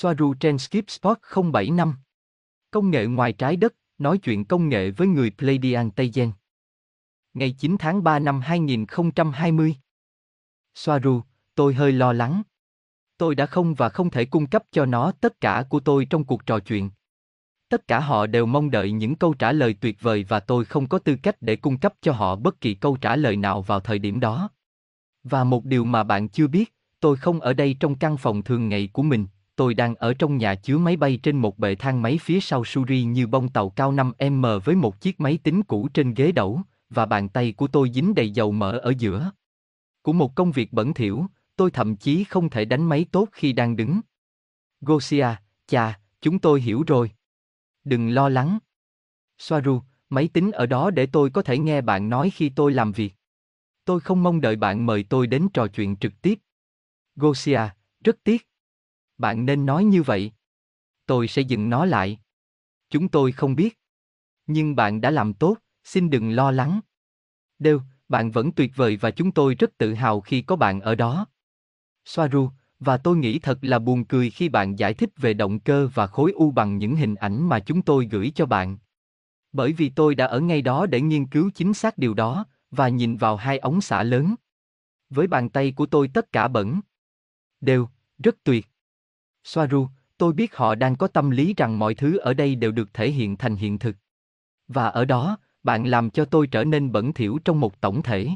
Soaru trên Skip Spot 075. Công nghệ ngoài trái đất, nói chuyện công nghệ với người Pleiadian Tây Gen. Ngày 9 tháng 3 năm 2020. Soaru, tôi hơi lo lắng. Tôi đã không và không thể cung cấp cho nó tất cả của tôi trong cuộc trò chuyện. Tất cả họ đều mong đợi những câu trả lời tuyệt vời và tôi không có tư cách để cung cấp cho họ bất kỳ câu trả lời nào vào thời điểm đó. Và một điều mà bạn chưa biết, tôi không ở đây trong căn phòng thường ngày của mình, tôi đang ở trong nhà chứa máy bay trên một bệ thang máy phía sau Suri như bông tàu cao 5M với một chiếc máy tính cũ trên ghế đẩu, và bàn tay của tôi dính đầy dầu mỡ ở giữa. Của một công việc bẩn thỉu, tôi thậm chí không thể đánh máy tốt khi đang đứng. Gosia, chà, chúng tôi hiểu rồi. Đừng lo lắng. Soaru, máy tính ở đó để tôi có thể nghe bạn nói khi tôi làm việc. Tôi không mong đợi bạn mời tôi đến trò chuyện trực tiếp. Gosia, rất tiếc. Bạn nên nói như vậy. Tôi sẽ dừng nó lại. Chúng tôi không biết. Nhưng bạn đã làm tốt, xin đừng lo lắng. Đều, bạn vẫn tuyệt vời và chúng tôi rất tự hào khi có bạn ở đó. Soaru, và tôi nghĩ thật là buồn cười khi bạn giải thích về động cơ và khối u bằng những hình ảnh mà chúng tôi gửi cho bạn. Bởi vì tôi đã ở ngay đó để nghiên cứu chính xác điều đó, và nhìn vào hai ống xả lớn. Với bàn tay của tôi tất cả bẩn. Đều, rất tuyệt. Soaru, tôi biết họ đang có tâm lý rằng mọi thứ ở đây đều được thể hiện thành hiện thực. Và ở đó, bạn làm cho tôi trở nên bẩn thỉu trong một tổng thể.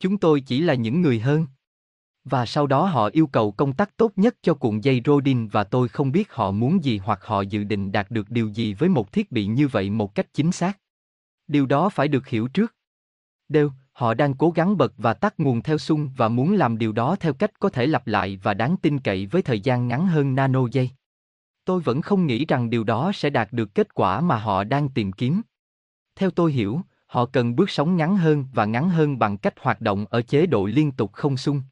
Chúng tôi chỉ là những người hơn. Và sau đó họ yêu cầu công tắc tốt nhất cho cuộn dây Rodin và tôi không biết họ muốn gì hoặc họ dự định đạt được điều gì với một thiết bị như vậy một cách chính xác. Điều đó phải được hiểu trước. Đều, họ đang cố gắng bật và tắt nguồn theo xung và muốn làm điều đó theo cách có thể lặp lại và đáng tin cậy với thời gian ngắn hơn nano giây. Tôi vẫn không nghĩ rằng điều đó sẽ đạt được kết quả mà họ đang tìm kiếm. Theo tôi hiểu, họ cần bước sóng ngắn hơn và ngắn hơn bằng cách hoạt động ở chế độ liên tục không xung.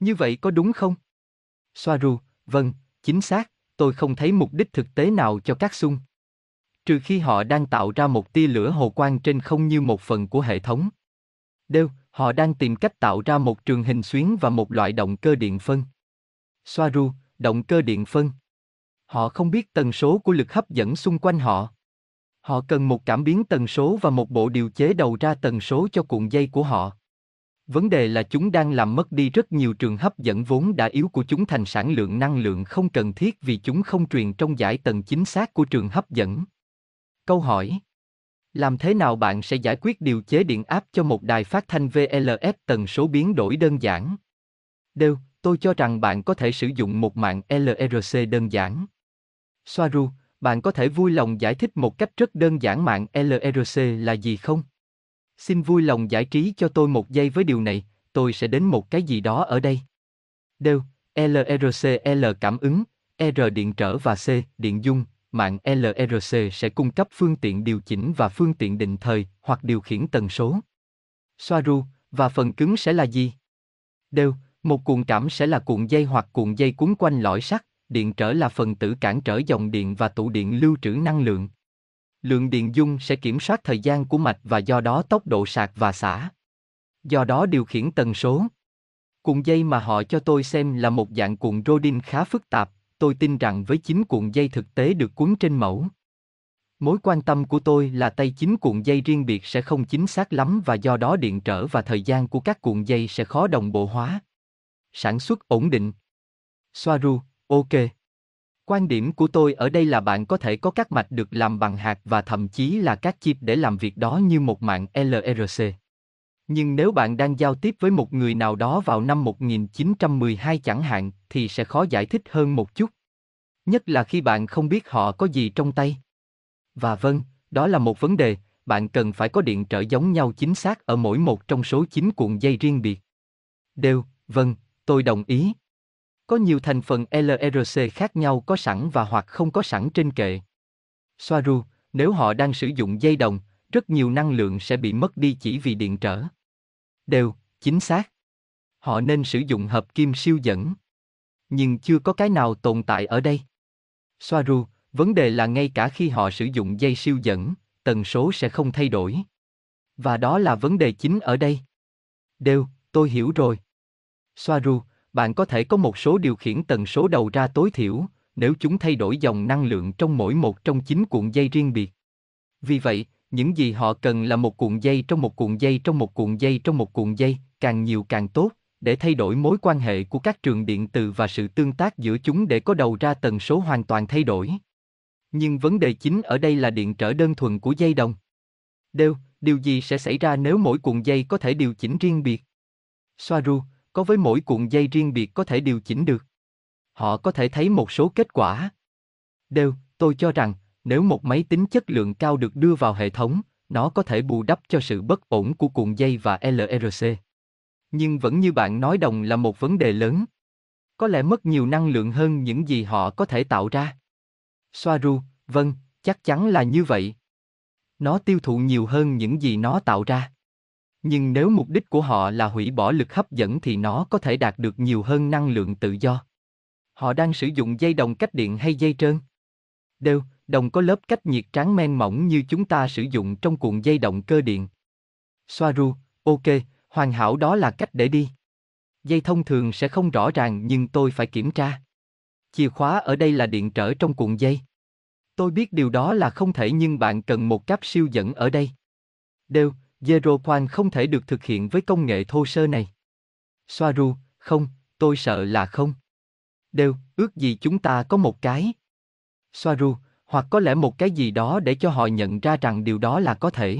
Như vậy có đúng không? Soaru, vâng, chính xác, tôi không thấy mục đích thực tế nào cho các xung. Trừ khi họ đang tạo ra một tia lửa hồ quang trên không như một phần của hệ thống. Đều, họ đang tìm cách tạo ra một trường hình xuyến và một loại động cơ điện phân. Soaru, động cơ điện phân. Họ không biết tần số của lực hấp dẫn xung quanh họ. Họ cần một cảm biến tần số và một bộ điều chế đầu ra tần số cho cuộn dây của họ. Vấn đề là chúng đang làm mất đi rất nhiều trường hấp dẫn vốn đã yếu của chúng thành sản lượng năng lượng không cần thiết vì chúng không truyền trong giải tần chính xác của trường hấp dẫn. Câu hỏi làm thế nào bạn sẽ giải quyết điều chế điện áp cho một đài phát thanh VLF tần số biến đổi đơn giản? Đều, tôi cho rằng bạn có thể sử dụng một mạng LRC đơn giản. Soaru, bạn có thể vui lòng giải thích một cách rất đơn giản mạng LRC là gì không? Xin vui lòng giải trí cho tôi một giây với điều này, tôi sẽ đến một cái gì đó ở đây. Đều, LRC L cảm ứng, R điện trở và C điện dung, mạng LRC sẽ cung cấp phương tiện điều chỉnh và phương tiện định thời hoặc điều khiển tần số. Soaru, và phần cứng sẽ là gì? Đều, một cuộn cảm sẽ là cuộn dây hoặc cuộn dây cuốn quanh lõi sắt, điện trở là phần tử cản trở dòng điện và tụ điện lưu trữ năng lượng. Lượng điện dung sẽ kiểm soát thời gian của mạch và do đó tốc độ sạc và xả. Do đó điều khiển tần số. Cuộn dây mà họ cho tôi xem là một dạng cuộn Rodin khá phức tạp, tôi tin rằng với chính cuộn dây thực tế được cuốn trên mẫu. Mối quan tâm của tôi là tay chính cuộn dây riêng biệt sẽ không chính xác lắm và do đó điện trở và thời gian của các cuộn dây sẽ khó đồng bộ hóa. Sản xuất ổn định. Soaru, ok. Quan điểm của tôi ở đây là bạn có thể có các mạch được làm bằng hạt và thậm chí là các chip để làm việc đó như một mạng LRC. Nhưng nếu bạn đang giao tiếp với một người nào đó vào năm 1912 chẳng hạn, thì sẽ khó giải thích hơn một chút. Nhất là khi bạn không biết họ có gì trong tay. Và vâng, đó là một vấn đề, bạn cần phải có điện trở giống nhau chính xác ở mỗi một trong số 9 cuộn dây riêng biệt. Đều, vâng, tôi đồng ý. Có nhiều thành phần LRC khác nhau có sẵn và hoặc không có sẵn trên kệ. Soaru, nếu họ đang sử dụng dây đồng, rất nhiều năng lượng sẽ bị mất đi chỉ vì điện trở. Đều, chính xác. Họ nên sử dụng hợp kim siêu dẫn. Nhưng chưa có cái nào tồn tại ở đây. Soaru, vấn đề là ngay cả khi họ sử dụng dây siêu dẫn, tần số sẽ không thay đổi. Và đó là vấn đề chính ở đây. Đều, tôi hiểu rồi. Soaru, bạn có thể có một số điều khiển tần số đầu ra tối thiểu, nếu chúng thay đổi dòng năng lượng trong mỗi một trong chín cuộn dây riêng biệt. Vì vậy, những gì họ cần là một cuộn dây trong một cuộn dây trong một cuộn dây trong một cuộn dây, càng nhiều càng tốt, để thay đổi mối quan hệ của các trường điện từ và sự tương tác giữa chúng để có đầu ra tần số hoàn toàn thay đổi. Nhưng vấn đề chính ở đây là điện trở đơn thuần của dây đồng. Đều, điều gì sẽ xảy ra nếu mỗi cuộn dây có thể điều chỉnh riêng biệt? Soaru, có với mỗi cuộn dây riêng biệt có thể điều chỉnh được. Họ có thể thấy một số kết quả. Đều, tôi cho rằng, nếu một máy tính chất lượng cao được đưa vào hệ thống, nó có thể bù đắp cho sự bất ổn của cuộn dây và LRC. Nhưng vẫn như bạn nói đồng là một vấn đề lớn. Có lẽ mất nhiều năng lượng hơn những gì họ có thể tạo ra. Soaru, vâng, chắc chắn là như vậy. Nó tiêu thụ nhiều hơn những gì nó tạo ra. Nhưng nếu mục đích của họ là hủy bỏ lực hấp dẫn thì nó có thể đạt được nhiều hơn năng lượng tự do. Họ đang sử dụng dây đồng cách điện hay dây trơn? Đều, đồng có lớp cách nhiệt tráng men mỏng như chúng ta sử dụng trong cuộn dây động cơ điện. Soaru, ok, hoàn hảo đó là cách để đi. Dây thông thường sẽ không rõ ràng nhưng tôi phải kiểm tra. Chìa khóa ở đây là điện trở trong cuộn dây. Tôi biết điều đó là không thể nhưng bạn cần một cáp siêu dẫn ở đây. Đều, Zero Point không thể được thực hiện với công nghệ thô sơ này. Soaru, không, tôi sợ là không. Đều, ước gì chúng ta có một cái. Soaru, hoặc có lẽ một cái gì đó để cho họ nhận ra rằng điều đó là có thể.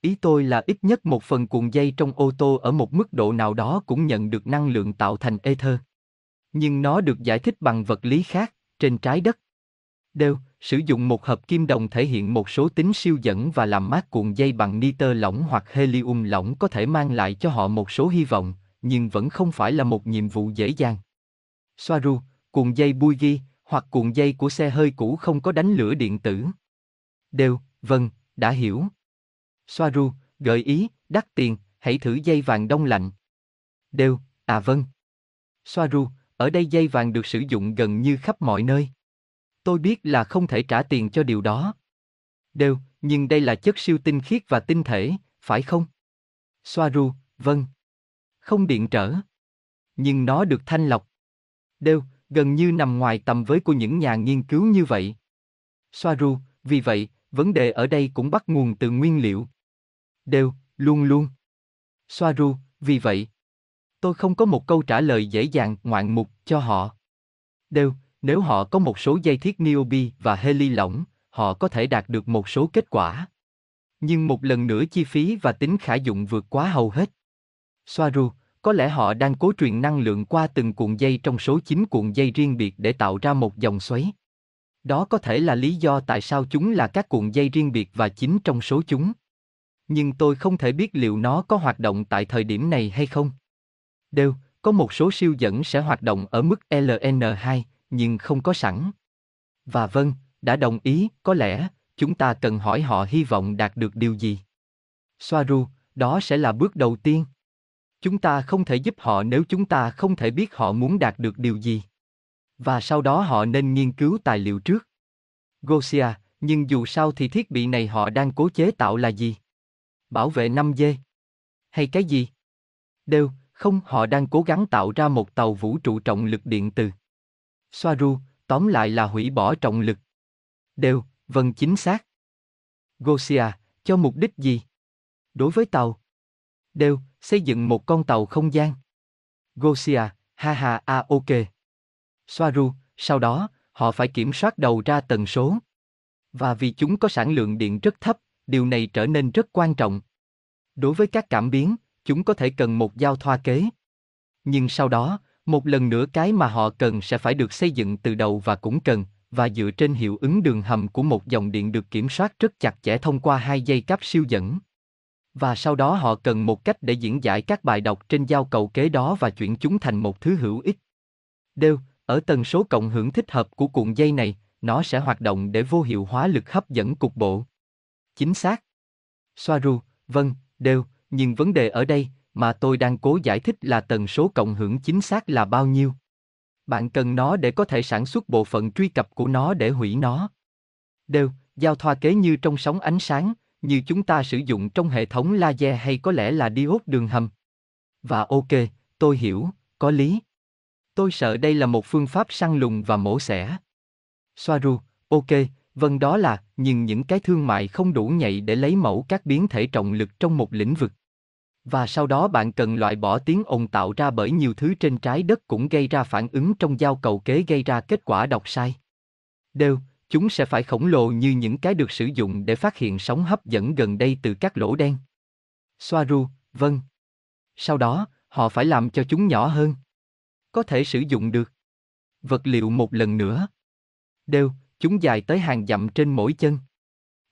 Ý tôi là ít nhất một phần cuộn dây trong ô tô ở một mức độ nào đó cũng nhận được năng lượng tạo thành ether. Nhưng nó được giải thích bằng vật lý khác, trên trái đất. Đều, sử dụng một hợp kim đồng thể hiện một số tính siêu dẫn và làm mát cuộn dây bằng nitơ lỏng hoặc helium lỏng có thể mang lại cho họ một số hy vọng, nhưng vẫn không phải là một nhiệm vụ dễ dàng. Soaru, cuộn dây bui ghi, hoặc cuộn dây của xe hơi cũ không có đánh lửa điện tử. Đều, vâng, đã hiểu. Soaru, gợi ý, đắt tiền, hãy thử dây vàng đông lạnh. Đều, à vâng. Soaru, ở đây dây vàng được sử dụng gần như khắp mọi nơi. Tôi biết là không thể trả tiền cho điều đó. Đều, nhưng đây là chất siêu tinh khiết và tinh thể, phải không? Soaru, vâng. Không điện trở. Nhưng nó được thanh lọc. Đều, gần như nằm ngoài tầm với của những nhà nghiên cứu như vậy. Soaru, vì vậy, vấn đề ở đây cũng bắt nguồn từ nguyên liệu. Đều, luôn luôn. Soaru, vì vậy, tôi không có một câu trả lời dễ dàng, ngoạn mục cho họ. Đều, nếu họ có một số dây thiết niobi và heli lỏng, họ có thể đạt được một số kết quả. Nhưng một lần nữa chi phí và tính khả dụng vượt quá hầu hết. Soaru, có lẽ họ đang cố truyền năng lượng qua từng cuộn dây trong số 9 cuộn dây riêng biệt để tạo ra một dòng xoáy. Đó có thể là lý do tại sao chúng là các cuộn dây riêng biệt và chính trong số chúng. Nhưng tôi không thể biết liệu nó có hoạt động tại thời điểm này hay không. Đều, có một số siêu dẫn sẽ hoạt động ở mức LN2, nhưng không có sẵn. Và vâng, đã đồng ý, có lẽ, chúng ta cần hỏi họ hy vọng đạt được điều gì. Soaru, đó sẽ là bước đầu tiên. Chúng ta không thể giúp họ nếu chúng ta không thể biết họ muốn đạt được điều gì. Và sau đó họ nên nghiên cứu tài liệu trước. Gosia, nhưng dù sao thì thiết bị này họ đang cố chế tạo là gì? Bảo vệ 5G? Hay cái gì? Đều, không họ đang cố gắng tạo ra một tàu vũ trụ trọng lực điện từ. Soaru, tóm lại là hủy bỏ trọng lực. Đều, vâng chính xác. Gosia, cho mục đích gì? Đối với tàu. Đều, xây dựng một con tàu không gian. Gosia, ha ha a ok. Soaru, sau đó, họ phải kiểm soát đầu ra tần số. Và vì chúng có sản lượng điện rất thấp, điều này trở nên rất quan trọng. Đối với các cảm biến, chúng có thể cần một giao thoa kế. Nhưng sau đó, một lần nữa cái mà họ cần sẽ phải được xây dựng từ đầu và cũng cần, và dựa trên hiệu ứng đường hầm của một dòng điện được kiểm soát rất chặt chẽ thông qua hai dây cáp siêu dẫn. Và sau đó họ cần một cách để diễn giải các bài đọc trên giao cầu kế đó và chuyển chúng thành một thứ hữu ích. Đều, ở tần số cộng hưởng thích hợp của cuộn dây này, nó sẽ hoạt động để vô hiệu hóa lực hấp dẫn cục bộ. Chính xác. Soaru, vâng, đều, nhưng vấn đề ở đây, mà tôi đang cố giải thích là tần số cộng hưởng chính xác là bao nhiêu. Bạn cần nó để có thể sản xuất bộ phận truy cập của nó để hủy nó. Đều, giao thoa kế như trong sóng ánh sáng, như chúng ta sử dụng trong hệ thống laser hay có lẽ là diode đường hầm. Và ok, tôi hiểu, có lý. Tôi sợ đây là một phương pháp săn lùng và mổ xẻ. Soaru, ok, vâng đó là, nhưng những cái thương mại không đủ nhạy để lấy mẫu các biến thể trọng lực trong một lĩnh vực. Và sau đó bạn cần loại bỏ tiếng ồn tạo ra bởi nhiều thứ trên trái đất cũng gây ra phản ứng trong giao cầu kế gây ra kết quả đọc sai. Đều, chúng sẽ phải khổng lồ như những cái được sử dụng để phát hiện sóng hấp dẫn gần đây từ các lỗ đen. Soaru, vâng. Sau đó, họ phải làm cho chúng nhỏ hơn. Có thể sử dụng được. Vật liệu một lần nữa. Đều, chúng dài tới hàng dặm trên mỗi chân.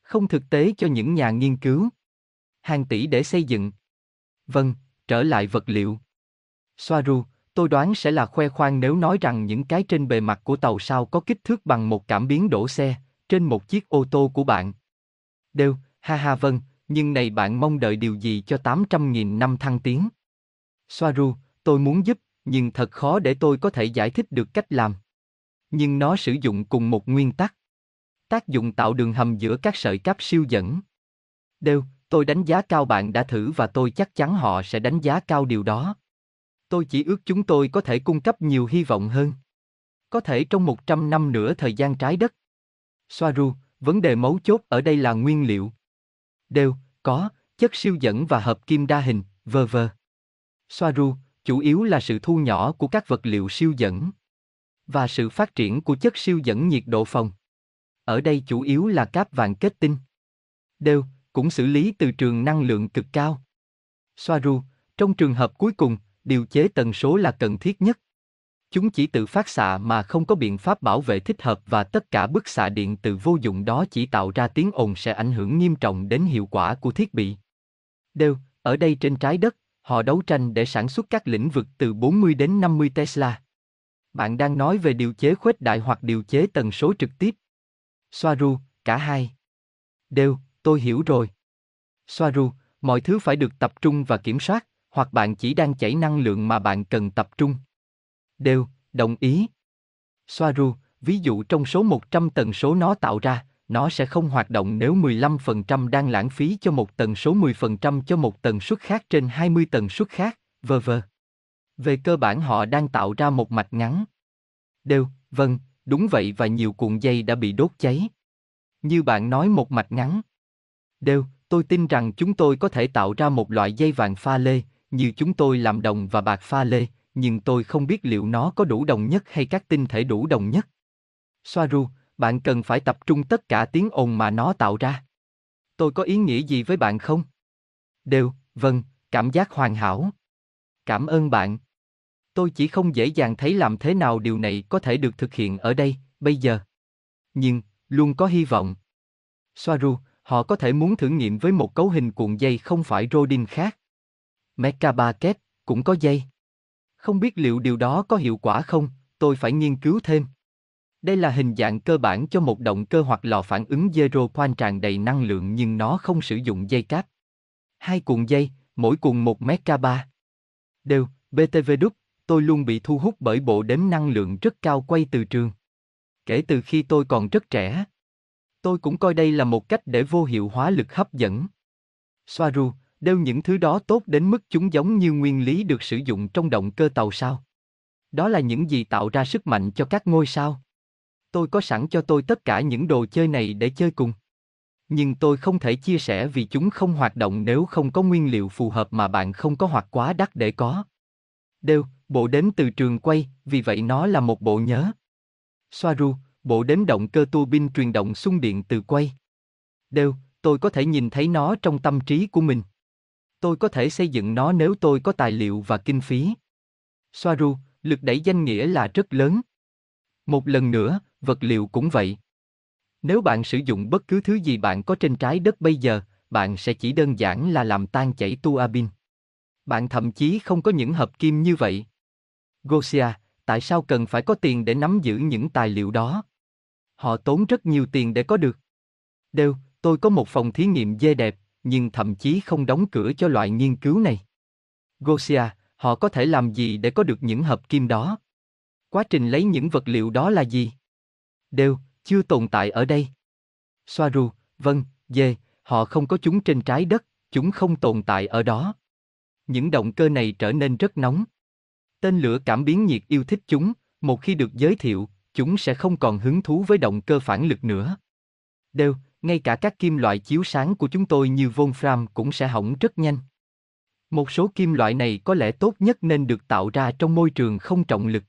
Không thực tế cho những nhà nghiên cứu. Hàng tỷ để xây dựng. Vâng, trở lại vật liệu. Soaru, tôi đoán sẽ là khoe khoang nếu nói rằng những cái trên bề mặt của tàu sao có kích thước bằng một cảm biến đổ xe, trên một chiếc ô tô của bạn. Đều, ha ha vâng, nhưng này bạn mong đợi điều gì cho 800.000 năm thăng tiến? Soaru, tôi muốn giúp, nhưng thật khó để tôi có thể giải thích được cách làm. Nhưng nó sử dụng cùng một nguyên tắc. Tác dụng tạo đường hầm giữa các sợi cáp siêu dẫn. Đều, tôi đánh giá cao bạn đã thử và tôi chắc chắn họ sẽ đánh giá cao điều đó. Tôi chỉ ước chúng tôi có thể cung cấp nhiều hy vọng hơn. Có thể trong 100 năm nữa thời gian trái đất. Soaru, vấn đề mấu chốt ở đây là nguyên liệu. Đều, có, chất siêu dẫn và hợp kim đa hình, Vờ vờ. Soaru, chủ yếu là sự thu nhỏ của các vật liệu siêu dẫn và sự phát triển của chất siêu dẫn nhiệt độ phòng. Ở đây chủ yếu là cáp vàng kết tinh. Đều, cũng xử lý từ trường năng lượng cực cao. Soaru, trong trường hợp cuối cùng, điều chế tần số là cần thiết nhất. Chúng chỉ tự phát xạ mà không có biện pháp bảo vệ thích hợp và tất cả bức xạ điện từ vô dụng đó chỉ tạo ra tiếng ồn sẽ ảnh hưởng nghiêm trọng đến hiệu quả của thiết bị. Đều, ở đây trên trái đất, họ đấu tranh để sản xuất các lĩnh vực từ 40 đến 50 Tesla. Bạn đang nói về điều chế khuếch đại hoặc điều chế tần số trực tiếp. Soaru, cả hai. Đều, tôi hiểu rồi. Soaru, mọi thứ phải được tập trung và kiểm soát, hoặc bạn chỉ đang chảy năng lượng mà bạn cần tập trung. Đều, đồng ý. Soaru, ví dụ trong số 100 tần số nó tạo ra, nó sẽ không hoạt động nếu 15% đang lãng phí cho một tần số 10% cho một tần suất khác trên 20 tần suất khác, vờ vờ. Về cơ bản họ đang tạo ra một mạch ngắn. Đều, vâng, đúng vậy và nhiều cuộn dây đã bị đốt cháy. Như bạn nói một mạch ngắn. Đều, tôi tin rằng chúng tôi có thể tạo ra một loại dây vàng pha lê, như chúng tôi làm đồng và bạc pha lê, nhưng tôi không biết liệu nó có đủ đồng nhất hay các tinh thể đủ đồng nhất. Soaru, bạn cần phải tập trung tất cả tiếng ồn mà nó tạo ra. Tôi có ý nghĩa gì với bạn không? Đều, vâng, cảm giác hoàn hảo. Cảm ơn bạn. Tôi chỉ không dễ dàng thấy làm thế nào điều này có thể được thực hiện ở đây, bây giờ. Nhưng, luôn có hy vọng. Soaru, họ có thể muốn thử nghiệm với một cấu hình cuộn dây không phải Rodin khác. Mecha cũng có dây. Không biết liệu điều đó có hiệu quả không, tôi phải nghiên cứu thêm. Đây là hình dạng cơ bản cho một động cơ hoặc lò phản ứng zero point tràn đầy năng lượng nhưng nó không sử dụng dây cáp. Hai cuộn dây, mỗi cuộn một mecha ba. Đều, BTV đúc, tôi luôn bị thu hút bởi bộ đếm năng lượng rất cao quay từ trường. Kể từ khi tôi còn rất trẻ, tôi cũng coi đây là một cách để vô hiệu hóa lực hấp dẫn. Soaru, đều những thứ đó tốt đến mức chúng giống như nguyên lý được sử dụng trong động cơ tàu sao? Đó là những gì tạo ra sức mạnh cho các ngôi sao. Tôi có sẵn cho tôi tất cả những đồ chơi này để chơi cùng. Nhưng tôi không thể chia sẻ vì chúng không hoạt động nếu không có nguyên liệu phù hợp mà bạn không có hoặc quá đắt để có. Đều, bộ đếm từ trường quay, vì vậy nó là một bộ nhớ. Soaru, bộ đếm động cơ tua bin truyền động xung điện từ quay. Đều, tôi có thể nhìn thấy nó trong tâm trí của mình. Tôi có thể xây dựng nó nếu tôi có tài liệu và kinh phí. Soaru, lực đẩy danh nghĩa là rất lớn. Một lần nữa, vật liệu cũng vậy. Nếu bạn sử dụng bất cứ thứ gì bạn có trên trái đất bây giờ, bạn sẽ chỉ đơn giản là làm tan chảy tuabin. Bạn thậm chí không có những hợp kim như vậy. Gosia, tại sao cần phải có tiền để nắm giữ những tài liệu đó? Họ tốn rất nhiều tiền để có được. Đều, tôi có một phòng thí nghiệm dê đẹp, nhưng thậm chí không đóng cửa cho loại nghiên cứu này. Gosia, họ có thể làm gì để có được những hợp kim đó? Quá trình lấy những vật liệu đó là gì? Đều, chưa tồn tại ở đây. Soaru, vâng, dê, họ không có chúng trên trái đất, chúng không tồn tại ở đó. Những động cơ này trở nên rất nóng. Tên lửa cảm biến nhiệt yêu thích chúng, một khi được giới thiệu, chúng sẽ không còn hứng thú với động cơ phản lực nữa. Đều, ngay cả các kim loại chiếu sáng của chúng tôi như Wolfram cũng sẽ hỏng rất nhanh. Một số kim loại này có lẽ tốt nhất nên được tạo ra trong môi trường không trọng lực.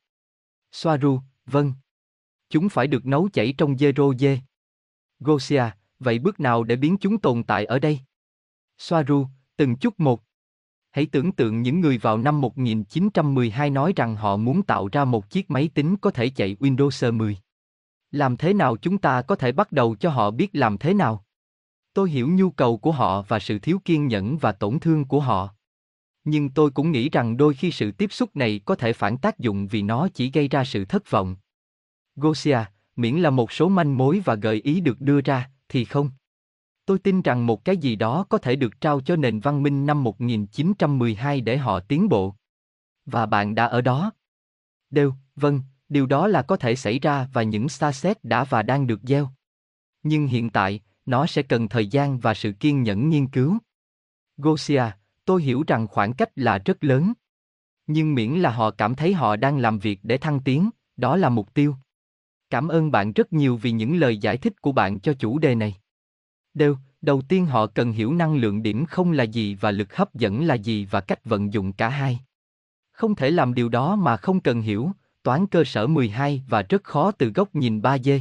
Soaru, vâng. Chúng phải được nấu chảy trong zero dê. Gosia, vậy bước nào để biến chúng tồn tại ở đây? Soaru, từng chút một. Hãy tưởng tượng những người vào năm 1912 nói rằng họ muốn tạo ra một chiếc máy tính có thể chạy Windows 10. Làm thế nào chúng ta có thể bắt đầu cho họ biết làm thế nào? Tôi hiểu nhu cầu của họ và sự thiếu kiên nhẫn và tổn thương của họ. Nhưng tôi cũng nghĩ rằng đôi khi sự tiếp xúc này có thể phản tác dụng vì nó chỉ gây ra sự thất vọng. Gosia, miễn là một số manh mối và gợi ý được đưa ra, thì không. Tôi tin rằng một cái gì đó có thể được trao cho nền văn minh năm 1912 để họ tiến bộ. Và bạn đã ở đó. Đều, vâng, điều đó là có thể xảy ra và những xa xét đã và đang được gieo. Nhưng hiện tại, nó sẽ cần thời gian và sự kiên nhẫn nghiên cứu. Gosia, tôi hiểu rằng khoảng cách là rất lớn. Nhưng miễn là họ cảm thấy họ đang làm việc để thăng tiến, đó là mục tiêu. Cảm ơn bạn rất nhiều vì những lời giải thích của bạn cho chủ đề này. Đều, đầu tiên họ cần hiểu năng lượng điểm không là gì và lực hấp dẫn là gì và cách vận dụng cả hai. Không thể làm điều đó mà không cần hiểu, toán cơ sở 12 và rất khó từ góc nhìn 3D.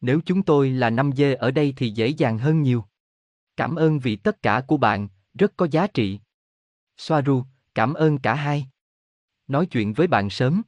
Nếu chúng tôi là 5D ở đây thì dễ dàng hơn nhiều. Cảm ơn vì tất cả của bạn, rất có giá trị. Soaru, cảm ơn cả hai. Nói chuyện với bạn sớm.